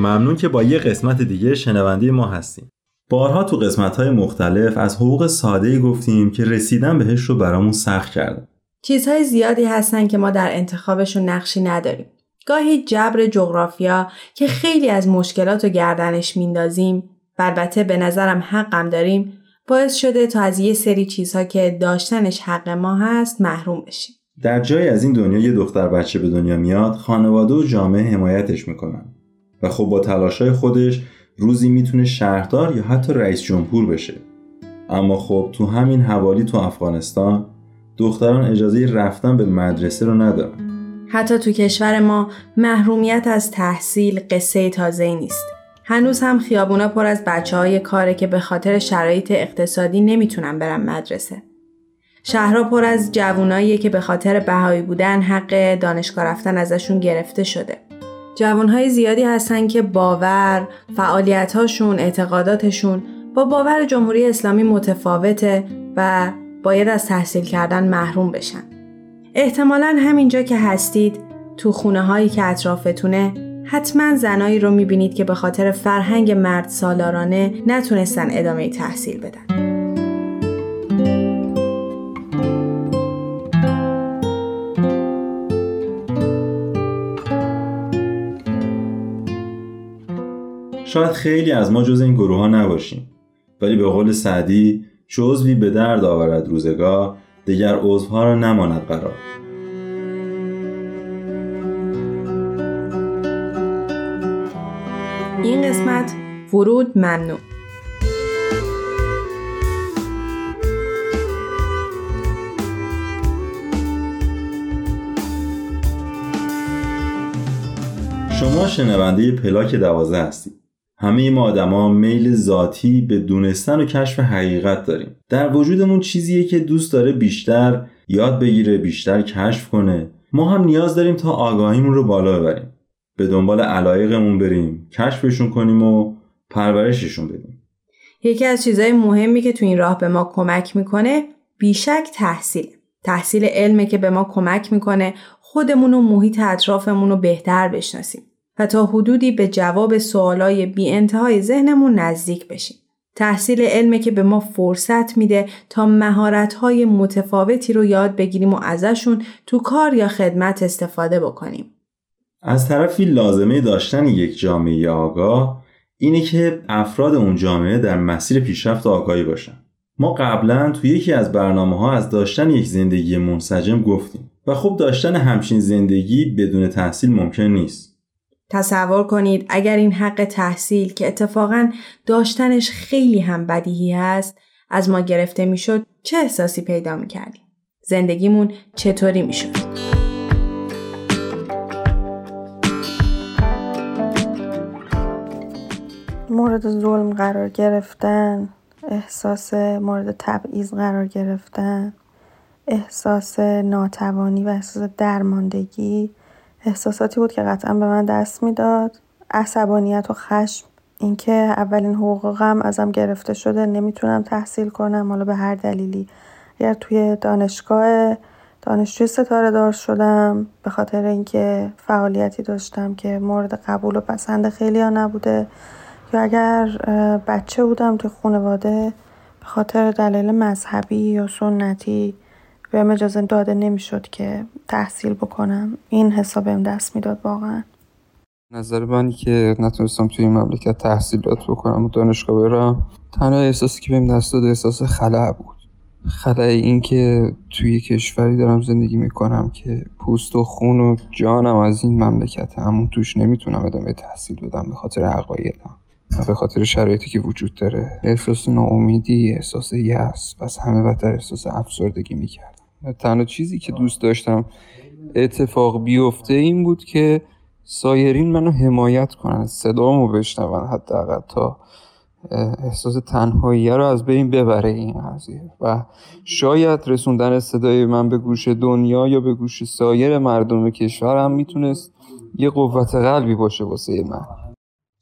ممنون که با یه قسمت دیگه شنونده ما هستیم. بارها تو قسمت های مختلف از حقوق ساده گفتیم که رسیدن بهش رو برامون سخت کردن. چیزهای زیادی هستن که ما در انتخابشون نقشی نداریم. گاهی جبر جغرافیا که خیلی از مشکلات رو گردنش میندازیم و البته به نظرم حقم داریم باعث شده تا از یه سری چیزها که داشتنش حق ما هست محروم بشیم. در جای از این دنیا یه دختر بچه به دنیا میاد خانواده و جامعه حمایتش می‌کنن. و خب با تلاشای خودش روزی می‌تونه شهردار یا حتی رئیس جمهور بشه اما خب تو همین حوالی تو افغانستان دختران اجازه رفتن به مدرسه رو ندارن حتی تو کشور ما محرومیت از تحصیل قصه تازه نیست هنوز هم خیابونا پر از بچه های کاره که به خاطر شرایط اقتصادی نمی‌تونن برن مدرسه. شهرها پر از جووناییه که به خاطر بهایی بودن حق دانشگاه رفتن ازشون گرفته شده. جوانهای زیادی هستن که باور، فعالیتهاشون، اعتقاداتشون با باور جمهوری اسلامی متفاوته و باید از تحصیل کردن محروم بشن. احتمالا همینجا که هستید تو خونه هایی که اطرافتونه حتما زنایی رو می‌بینید که به خاطر فرهنگ مرد سالارانه نتونستن ادامه تحصیل بدن. شاید خیلی از ما جز این گروه ها نباشیم. ولی به قول سعدی جزوی به درد آورد روزگاه دیگر عضوها را نماند قرار. این قسمت ورود ممنوع. شما شنونده پلاک دوازه هستید. همه ما آدما میل ذاتی به دونستن و کشف حقیقت داریم. در وجودمون چیزیه که دوست داره بیشتر یاد بگیره بیشتر کشف کنه. ما هم نیاز داریم تا آگاهیمون رو بالا ببریم. به دنبال علایقمون بریم کشفشون کنیم و پرورششون بدیم. یکی از چیزهای مهمی که تو این راه به ما کمک می‌کنه بیشک تحصیل. تحصیل علمه که به ما کمک می‌کنه خودمون و محیط اطرافمون رو بهتر بشناسیم. و تا حدودی به جواب سوالای بی انتهای ذهنمون نزدیک بشیم. تحصیل علمه که به ما فرصت میده تا مهارت‌های متفاوتی رو یاد بگیریم و ازشون تو کار یا خدمت استفاده بکنیم. از طرفی لازمه داشتن یک جامعه آگاه اینه که افراد اون جامعه در مسیر پیشرفت آگاهی باشن. ما قبلا تو یکی از برنامه ها از داشتن یک زندگی منسجم گفتیم و خب داشتن همچین زندگی بدون تحصیل ممکن نیست. تصور کنید اگر این حق تحصیل که اتفاقا داشتنش خیلی هم بدیهی هست از ما گرفته می‌شد چه احساسی پیدا می‌کردیم؟ زندگیمون چطوری می‌شد؟ مورد ظلم قرار گرفتن احساس مورد تبعیض قرار گرفتن احساس ناتوانی و احساس درماندگی احساساتی بود که قطعا به من دست می‌داد. عصبانیت و خشم اینکه اولین حقوقم ازم گرفته شده نمی‌تونم تحصیل کنم حالا به هر دلیلی. اگر توی دانشگاه دانشجوی ستاره دار شدم به خاطر اینکه فعالیتی داشتم که مورد قبول و پسند خیلی ها نبوده یا اگر بچه بودم توی خانواده به خاطر دلیل مذهبی یا سنتی بهم اجازه داده نمی‌شد که تحصیل بکنم. این حسابم دست می‌داد واقعا. نظر من که نتونستم توی این مملکت تحصیلات بکنم و دانشگاه برم. تنها احساسی که بهم دست داد احساس خلع بود. خلع این که توی کشوری دارم زندگی می‌کنم که پوست و خون و جانم از این مملکت همون توش نمی‌تونم ادامه تحصیل بدم به خاطر عقایدم و به خاطر شرایطی که وجود داره. احساس ناامیدی احساس یأس و از همه بدتر احساس افسردگی می‌کردم تنها چیزی که دوست داشتم اتفاق بیفته این بود که سایرین منو حمایت کنن صدامو بشنون حداقل تا احساس تنهایی رو از بین ببره این قضیه. و شاید رسوندن صدای من به گوش دنیا یا به گوش سایر مردم کشورم می‌تونست یه قوت قلبی باشه واسه من.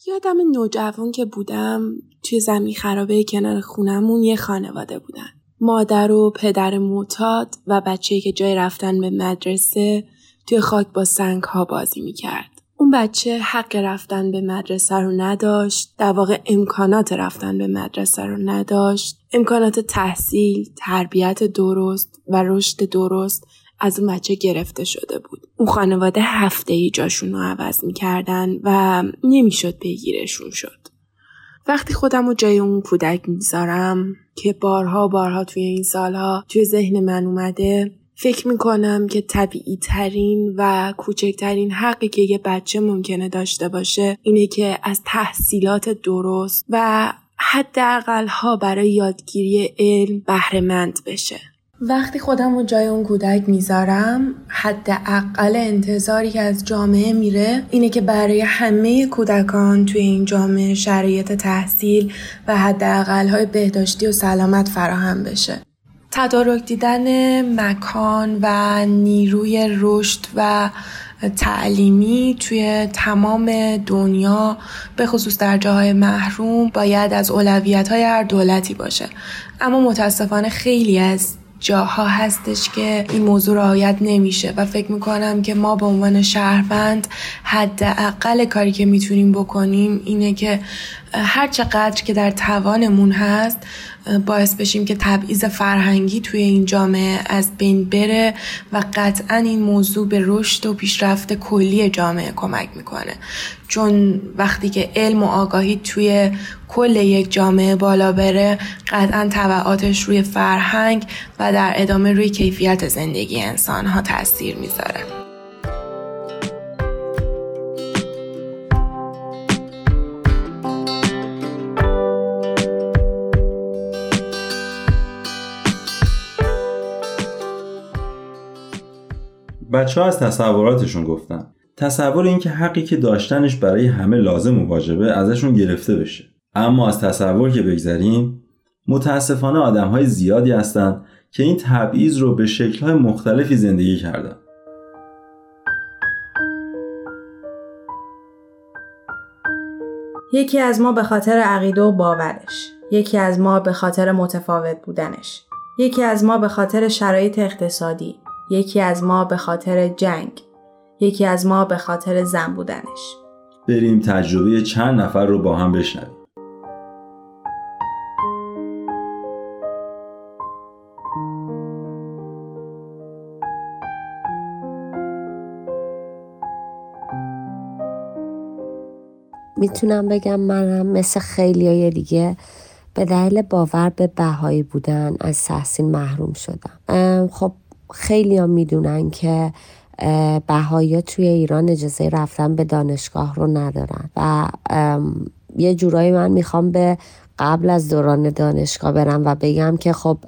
یادم نوجوان که بودم توی زمین خرابه کنار خونمون یه خانواده بودن. مادر و پدر معتاد و بچه که جای رفتن به مدرسه توی خاک با سنگ ها بازی می‌کرد. اون بچه حق رفتن به مدرسه رو نداشت در واقع امکانات رفتن به مدرسه رو نداشت. امکانات تحصیل تربیت درست و رشد درست از اون بچه گرفته شده بود. اون خانواده هفته ای جاشون رو عوض می‌کردن و نمی‌شد بگیرشون شد. وقتی خودم رو جای اون کودک می‌ذارم که بارها بارها توی این سالها توی ذهن من اومده فکر می‌کنم که طبیعی ترین و کوچکترین حقی که یه بچه ممکنه داشته باشه اینه که از تحصیلات درست و حداقل ها برای یادگیری علم بهرهمند بشه. وقتی خودم رو جای اون کودک می‌ذارم حداقل انتظاری که از جامعه میره اینه که برای همه کودکان توی این جامعه شرایط تحصیل و حداقل های بهداشتی و سلامت فراهم بشه. تدارک دیدن مکان و نیروی رشد و تعلیمی توی تمام دنیا به خصوص در جاهای محروم باید از اولویت های هر دولتی باشه. اما متاسفانه خیلی از جاها هستش که این موضوع رعایت نمیشه و فکر می‌کنم که ما به عنوان شهروند حداقل کاری که می‌تونیم بکنیم اینه که هر چقدر که در توانمون هست باعث بشیم که تبعیض فرهنگی توی این جامعه از بین بره و قطعا این موضوع به رشد و پیشرفت کلی جامعه کمک می‌کنه. چون وقتی که علم و آگاهی توی کل یک جامعه بالا بره قطعا طبعاتش روی فرهنگ و در ادامه روی کیفیت زندگی انسان ها تاثیر می‌ذاره. بچه ها از تصوراتشون گفتن. تصور اینکه حقی که داشتنش برای همه لازم و واجبه ازشون گرفته بشه. اما از تصور که بگذریم متاسفانه آدم های زیادی هستند که این تبعیض رو به شکل مختلفی زندگی کردن. یکی از ما به خاطر عقیده و باورش یکی از ما به خاطر متفاوت بودنش یکی از ما به خاطر شرایط اقتصادی یکی از ما به خاطر جنگ یکی از ما به خاطر زن بودنش. بریم تجربه چند نفر رو با هم بشنویم. می‌تونم بگم منم مثل خیلی های دیگه به دلیل باور به بهایی بودن از تحصیل محروم شدم. خب خیلی هم می‌دونن که بهایی توی ایران اجازه رفتن به دانشگاه رو ندارن و یه جورایی من می‌خوام به قبل از دوران دانشگاه برم و بگم که خب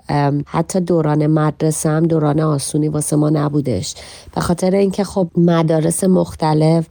حتی دوران مدرسه هم دوران آسونی واسه ما نبودش. به خاطر اینکه خب مدارس مختلف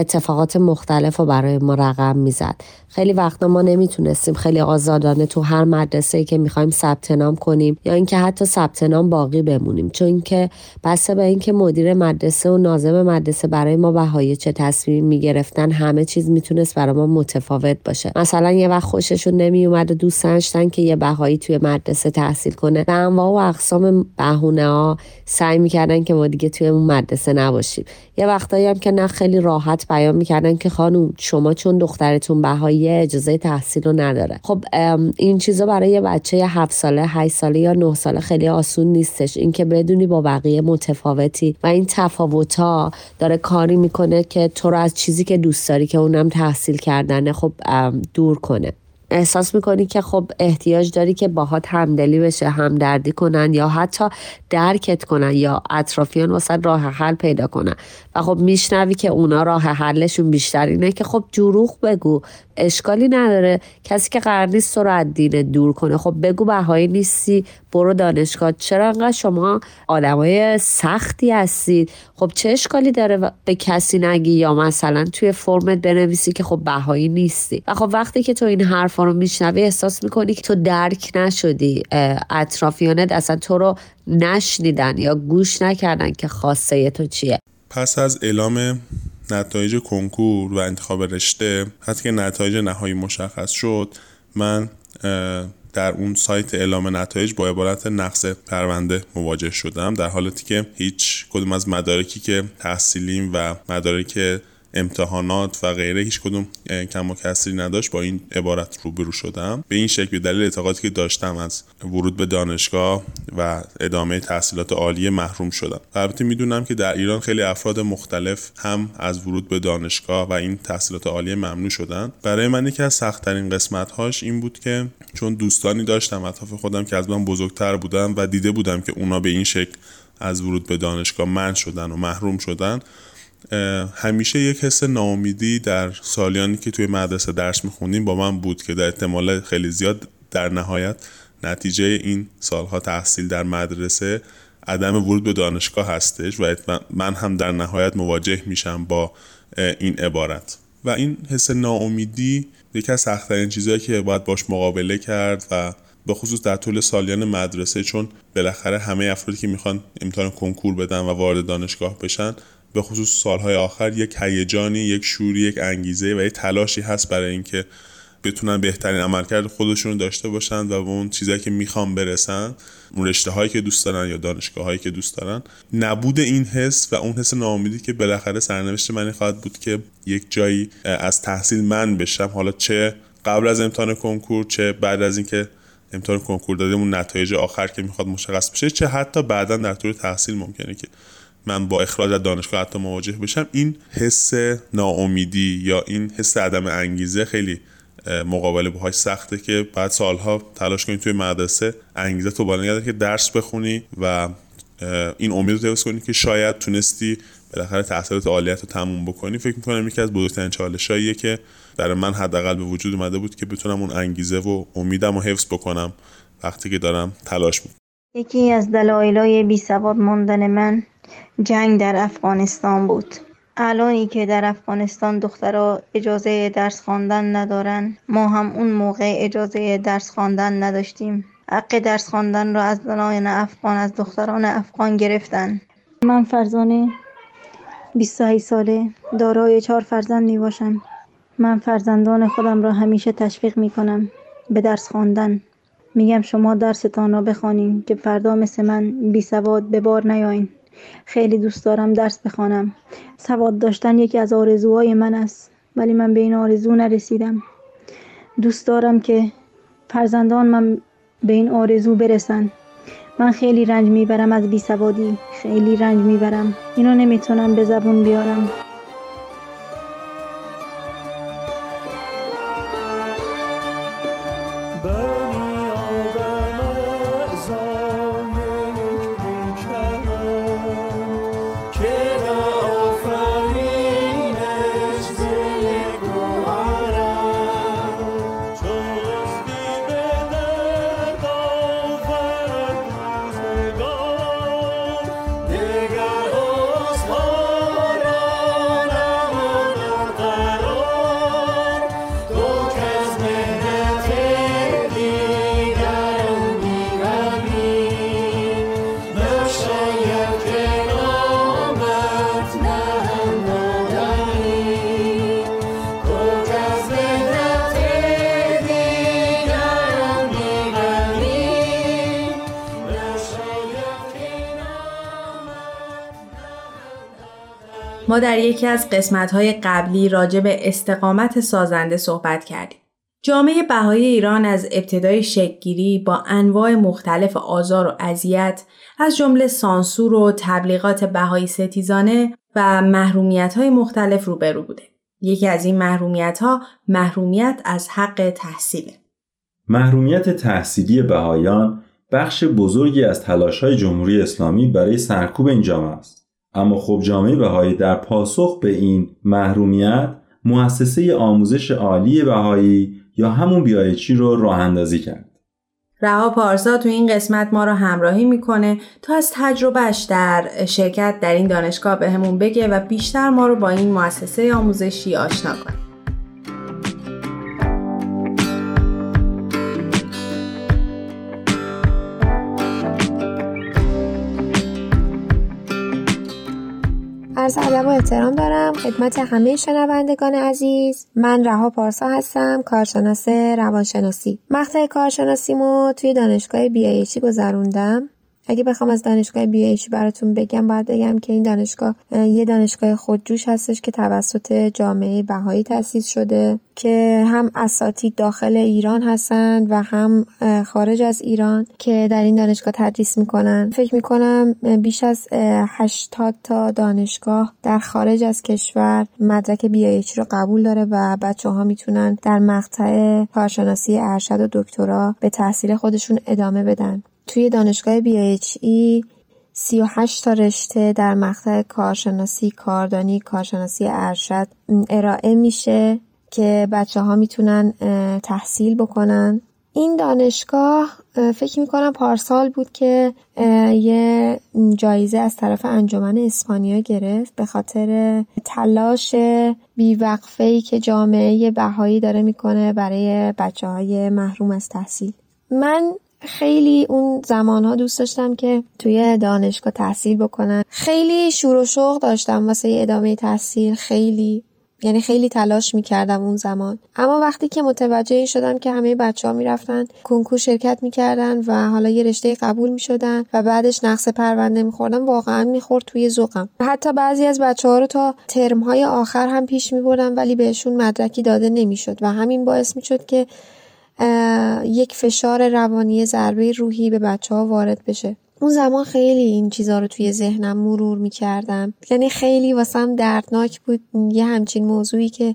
اتفاقات مختلف رو برای ما رقم می‌زد. خیلی وقتا ما نمی‌تونستیم خیلی آزادانه تو هر مدرسه که می‌خوایم ثبت نام کنیم یا اینکه حتی ثبت نام باقی بمونیم. چون که بسته به اینکه مدیر مدرسه و ناظم مدرسه برای ما بهایی چه تصمیم می‌گرفتن همه چیز می‌تونست برای ما متفاوت باشه. مثلا یه وقت خوششون نمیومد و دوست داشتن که یه بهایی توی مدرسه تحصیل کنه. و انواع و اقسام بهونه ها سعی می‌کردن که ما دیگه توی اون مدرسه نباشیم. یه وقتایی هم که نه خیلی راحت بیان می‌کردن که خانم شما چون دخترتون بهایی اجازه تحصیل رو نداره. خب این چیزا برای یه بچه هفت ساله هشت ساله یا نه ساله خیلی آسون نیستش. اینکه بدونی با بقیه متفاوتی و این تفاوت داره کاری می‌کنه که تو رو از چیزی که دوست داری که اونم تحصیل کردنه خب دور کنه. احساس می‌کنی که خب احتیاج داری که باهات همدلی بشه همدردی کنن یا حتی درکت کنن یا اطرافیان واسه راه حل پیدا کنن؟ و خب میشنوی که اونا راه حلشون بیشتر اینه که خب جروخ بگو. اشکالی نداره. کسی که قرار نیست تو رو از دور کنه. خب بگو بهایی نیستی. برو دانشگاه. چرا انقدر شما آدمای سختی هستید؟ خب چه اشکالی داره به کسی نگی؟ یا مثلا توی فرمت بنویسی که خب بهایی نیستی. و خب وقتی که تو این حرفا رو میشنوی احساس می‌کنی که تو درک نشدی. اطرافیانت اصلا تو رو نشنیدن یا گوش نکردن که خاصه تو چیه. پس از اعلام نتایج کنکور و انتخاب رشته حتی که نتایج نهایی مشخص شد من در اون سایت اعلام نتایج با عبارت نقص پرونده مواجه شدم در حالتی که هیچ کدوم از مدارکی که تحصیلیم و مدارک امتحانات و غیره هیچ کدوم کم و کسری نداشت. با این عبارت روبرو شدم. به این شکل به دلیل اعتقادی که داشتم از ورود به دانشگاه و ادامه تحصیلات عالی محروم شدم. البته می‌دونم که در ایران خیلی افراد مختلف هم از ورود به دانشگاه و این تحصیلات عالی ممنوع شدن برای من یکی از سختترین قسمت هاش این بود که چون دوستانی داشتم اطراف خودم که از من بزرگتر بودن و دیده بودم که اونا به این شکل از ورود به دانشگاه من شدن و محروم شدن همیشه یک حس ناامیدی در سالیانی که توی مدرسه درس می‌خونیم با من بود که در احتمال خیلی زیاد در نهایت نتیجه این سالها تحصیل در مدرسه عدم ورود به دانشگاه هستش و من هم در نهایت مواجه میشم با این عبارت. و این حس ناامیدی یکی از سختترین چیزهایی که باید باش مقابله کرد و به خصوص در طول سالیان مدرسه چون بالاخره همه افرادی که می‌خوان امتحان کنکور بدن و وارد دانشگاه بشن به خصوص سالهای آخر یک هیجانی یک شوری یک انگیزه و یک تلاشی هست برای اینکه بتونن بهترین عملکرد خودشون داشته باشن و به اون چیزهایی که می‌خوان برسن اون رشته هایی که دوست دارن یا دانشگاه هایی که دوست دارن. نبود این حس و اون حس ناامیدی که بالاخره سرنوشت من خواهد بود که یک جایی از تحصیل من بشم. حالا چه قبل از امتحان کنکور چه بعد از اینکه امتحان کنکور دادیم اون نتایج آخر که می‌خواد مشخص بشه چه حتی بعدا در طول تحصیل ممکنه که من با اخراج از دانشگاه حتی مواجه بشم این حس ناامیدی یا این حس عدم انگیزه خیلی مقابله باهاش سخته که بعد سالها تلاش کنی توی مدرسه انگیزه تو بالا که درس بخونی و این امید رو کنی که شاید تونستی بالاخره تحصیلات عالیت رو تموم بکنی. فکر می‌کنم یکی از بزرگترین چالشاییه که در من حداقل به وجود اومده بود که بتونم اون انگیزه و امیدم رو حفظ بکنم وقتی که دارم تلاش می‌کنم. یکی از دلایلای بی سواد ماندن من جنگ در افغانستان بود. الانی که در افغانستان دخترها اجازه درس خواندن ندارن ما هم اون موقع اجازه درس خواندن نداشتیم. حق درس خواندن را از زنان افغان از دختران افغان گرفتن. من فرزانه 28 ساله دارای چهار فرزند می باشم من فرزندان خودم را همیشه تشویق می کنم به درس خواندن. میگم شما درستان را بخوانید که فردا مثل من بی سواد به بار نیاین. خیلی دوست دارم درس بخوانم. سواد داشتن یکی از آرزوهای من است ولی من به این آرزو نرسیدم. دوست دارم که فرزندان من به این آرزو برسن. من خیلی رنج می‌برم از بیسوادی خیلی رنج می‌برم. اینو نمی‌تونم به زبون بیارم. But ما در یکی از قسمت‌های قبلی راجع به استقامت سازنده صحبت کردیم. جامعه بهایی ایران از ابتدای شکگیری با انواع مختلف آزار و اذیت از جمله سانسور و تبلیغات بهایی ستیزانه و محرومیت های مختلف روبرو بوده. یکی از این محرومیت ها محرومیت از حق تحصیله. محرومیت تحصیلی بهایان بخش بزرگی از تلاش های جمهوری اسلامی برای سرکوب این جامعه است. اما خب جامعه بهایی در پاسخ به این محرومیت مؤسسه آموزش عالی بهایی یا همون بیایچی رو راه اندازی کرد. رها پارسا تو این قسمت ما رو همراهی می‌کنه تا از تجربهش در شرکت در این دانشگاه بهمون به بگه و بیشتر ما رو با این مؤسسه آموزشی آشنا کنه. عرض ادب و احترام دارم خدمت همه شنوندگان عزیز. من رها پارسا هستم کارشناس روانشناسی. مقطع کارشناسیمو توی دانشگاه بیایشی گذروندم. اگه بخوام از دانشگاه بی براتون بگم باید بگم که این دانشگاه یه دانشگاه خودجوش هستش که توسط جامعه بهایی تأسیس شده که هم اساتید داخل ایران هستند و هم خارج از ایران که در این دانشگاه تدریس می‌کنن. فکر می‌کنم بیش از 80 تا دانشگاه در خارج از کشور مدرک بیایچی رو قبول داره و بچه ها می‌تونن در مقطع کارشناسی ارشد و دکترا به تحصیل خودشون ادامه بدن. توی دانشگاه BHE 38 تا رشته در مقطع کارشناسی کاردانی کارشناسی ارشد ارائه میشه که بچه ها می‌تونن تحصیل بکنن. این دانشگاه فکر می‌کنم پارسال بود که یه جایزه از طرف انجمن اسپانیا گرفت به خاطر تلاش بیوقفه ای که جامعه بهایی داره می‌کنه برای بچه های محروم از تحصیل. من خیلی اون زمان ها دوست داشتم که توی دانشگاه تحصیل بکنم خیلی شور و شوق داشتم واسه ادامه تحصیل. خیلی یعنی خیلی تلاش می‌کردم اون زمان. اما وقتی که متوجه شدم که همه بچه ها می‌رفتن کنکور شرکت می‌کردن و حالا یه رشته قبول می‌شدن و بعدش نقص پرونده میخوردم واقعا می‌خورد توی ذوقم. حتی بعضی از بچه ها رو تا ترم های آخر هم پیش میبردم ولی بهشون مدرکی داده نمی‌شد و همین باعث می‌شد که یک فشار روانی ضربه روحی به بچه ها وارد بشه. اون زمان خیلی این چیزها رو توی ذهنم مرور می کردم یعنی خیلی واسم دردناک بود. یه همچین موضوعی که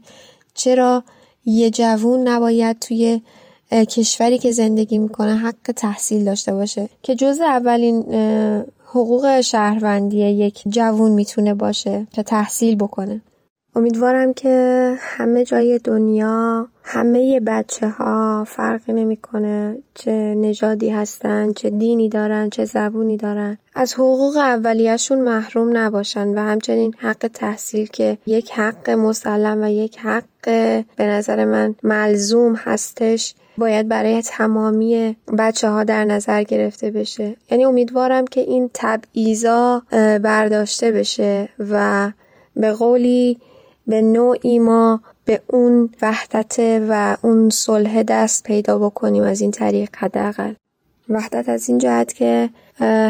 چرا یه جوون نباید توی کشوری که زندگی می‌کنه حق تحصیل داشته باشه. که جز اولین حقوق شهروندی یک جوون می‌تونه باشه تا تحصیل بکنه. امیدوارم که همه جای دنیا همه بچه ها فرقی نمی‌کنه چه نژادی هستن چه دینی دارن چه زبونی دارن. از حقوق اولیهشون محروم نباشن و همچنین حق تحصیل که یک حق مسلم و یک حق به نظر من ملزوم هستش باید برای تمامی بچه ها در نظر گرفته بشه. یعنی امیدوارم که این تبعیضا برداشته بشه و به قولی به نوعی ما به اون وحدت و اون صلح دست پیدا بکنیم از این طریق حداقل. وحدت از این جهت که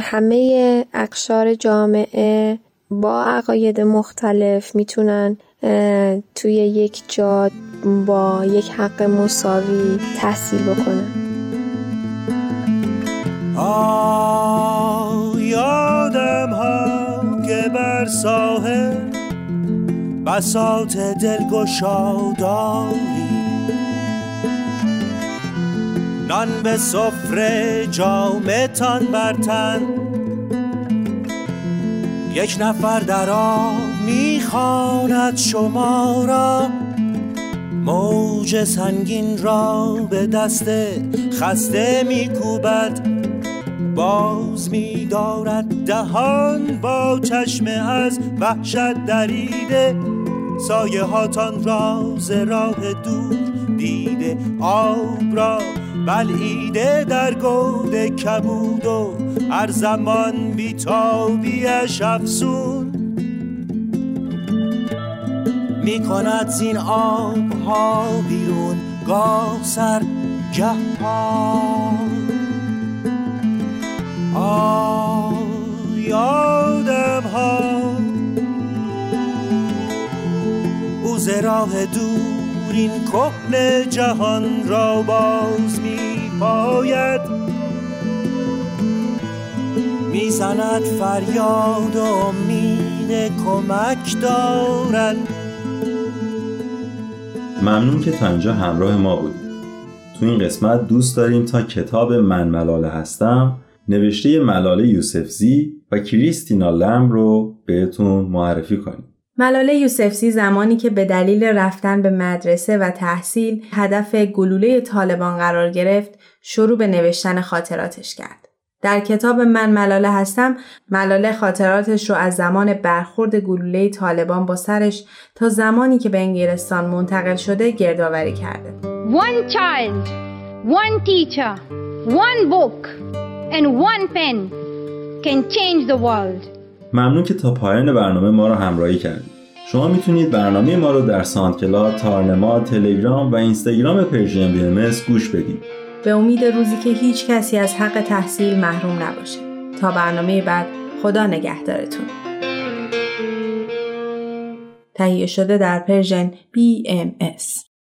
همه اقشار جامعه با عقاید مختلف می‌تونن توی یک جا با یک حق مساوی تحصیل بکنن. آه یادم ها که بر ساحل بسات دلگشاداری. نان به سفره جامتان برتن. یک نفر در آب می‌خواند شما را. موج سنگین را به دست خسته میکوبد. باز میدارد دهان با چشم از وحشت دریده. سایه هاتان راز راه دور دیده آب را بلعیده در گود کبود و هر زمان بیتابیش افسون می کند زین آب ها بیرون گاه سر گه آه یادم ها ز راه دور این کهن جهان را باز می پاید می‌زند فریاد و امید کمک دارد. ممنون که تا اینجا همراه ما بودید. تو این قسمت دوست داریم تا کتاب من ملاله هستم نوشته ملاله یوسفزی و کریستینا لم رو بهتون معرفی کنیم. ملاله یوسفزی زمانی که به دلیل رفتن به مدرسه و تحصیل هدف گلوله طالبان قرار گرفت شروع به نوشتن خاطراتش کرد. در کتاب من ملاله هستم ملاله خاطراتش رو از زمان برخورد گلوله طالبان با سرش تا زمانی که به انگلستان منتقل شده گردآوری کرده. One child, one teacher, one book and one pen can change the world. ممنون که تا پایان برنامه ما رو همراهی کردید. شما می‌تونید برنامه ما رو در ساندکلاد، تارنما، تلگرام و اینستاگرام پرژین بی گوش بدید. به امید روزی که هیچ کسی از حق تحصیل محروم نباشه. تا برنامه بعد خدا نگهدارتون. تهیه شده در پرژن BMS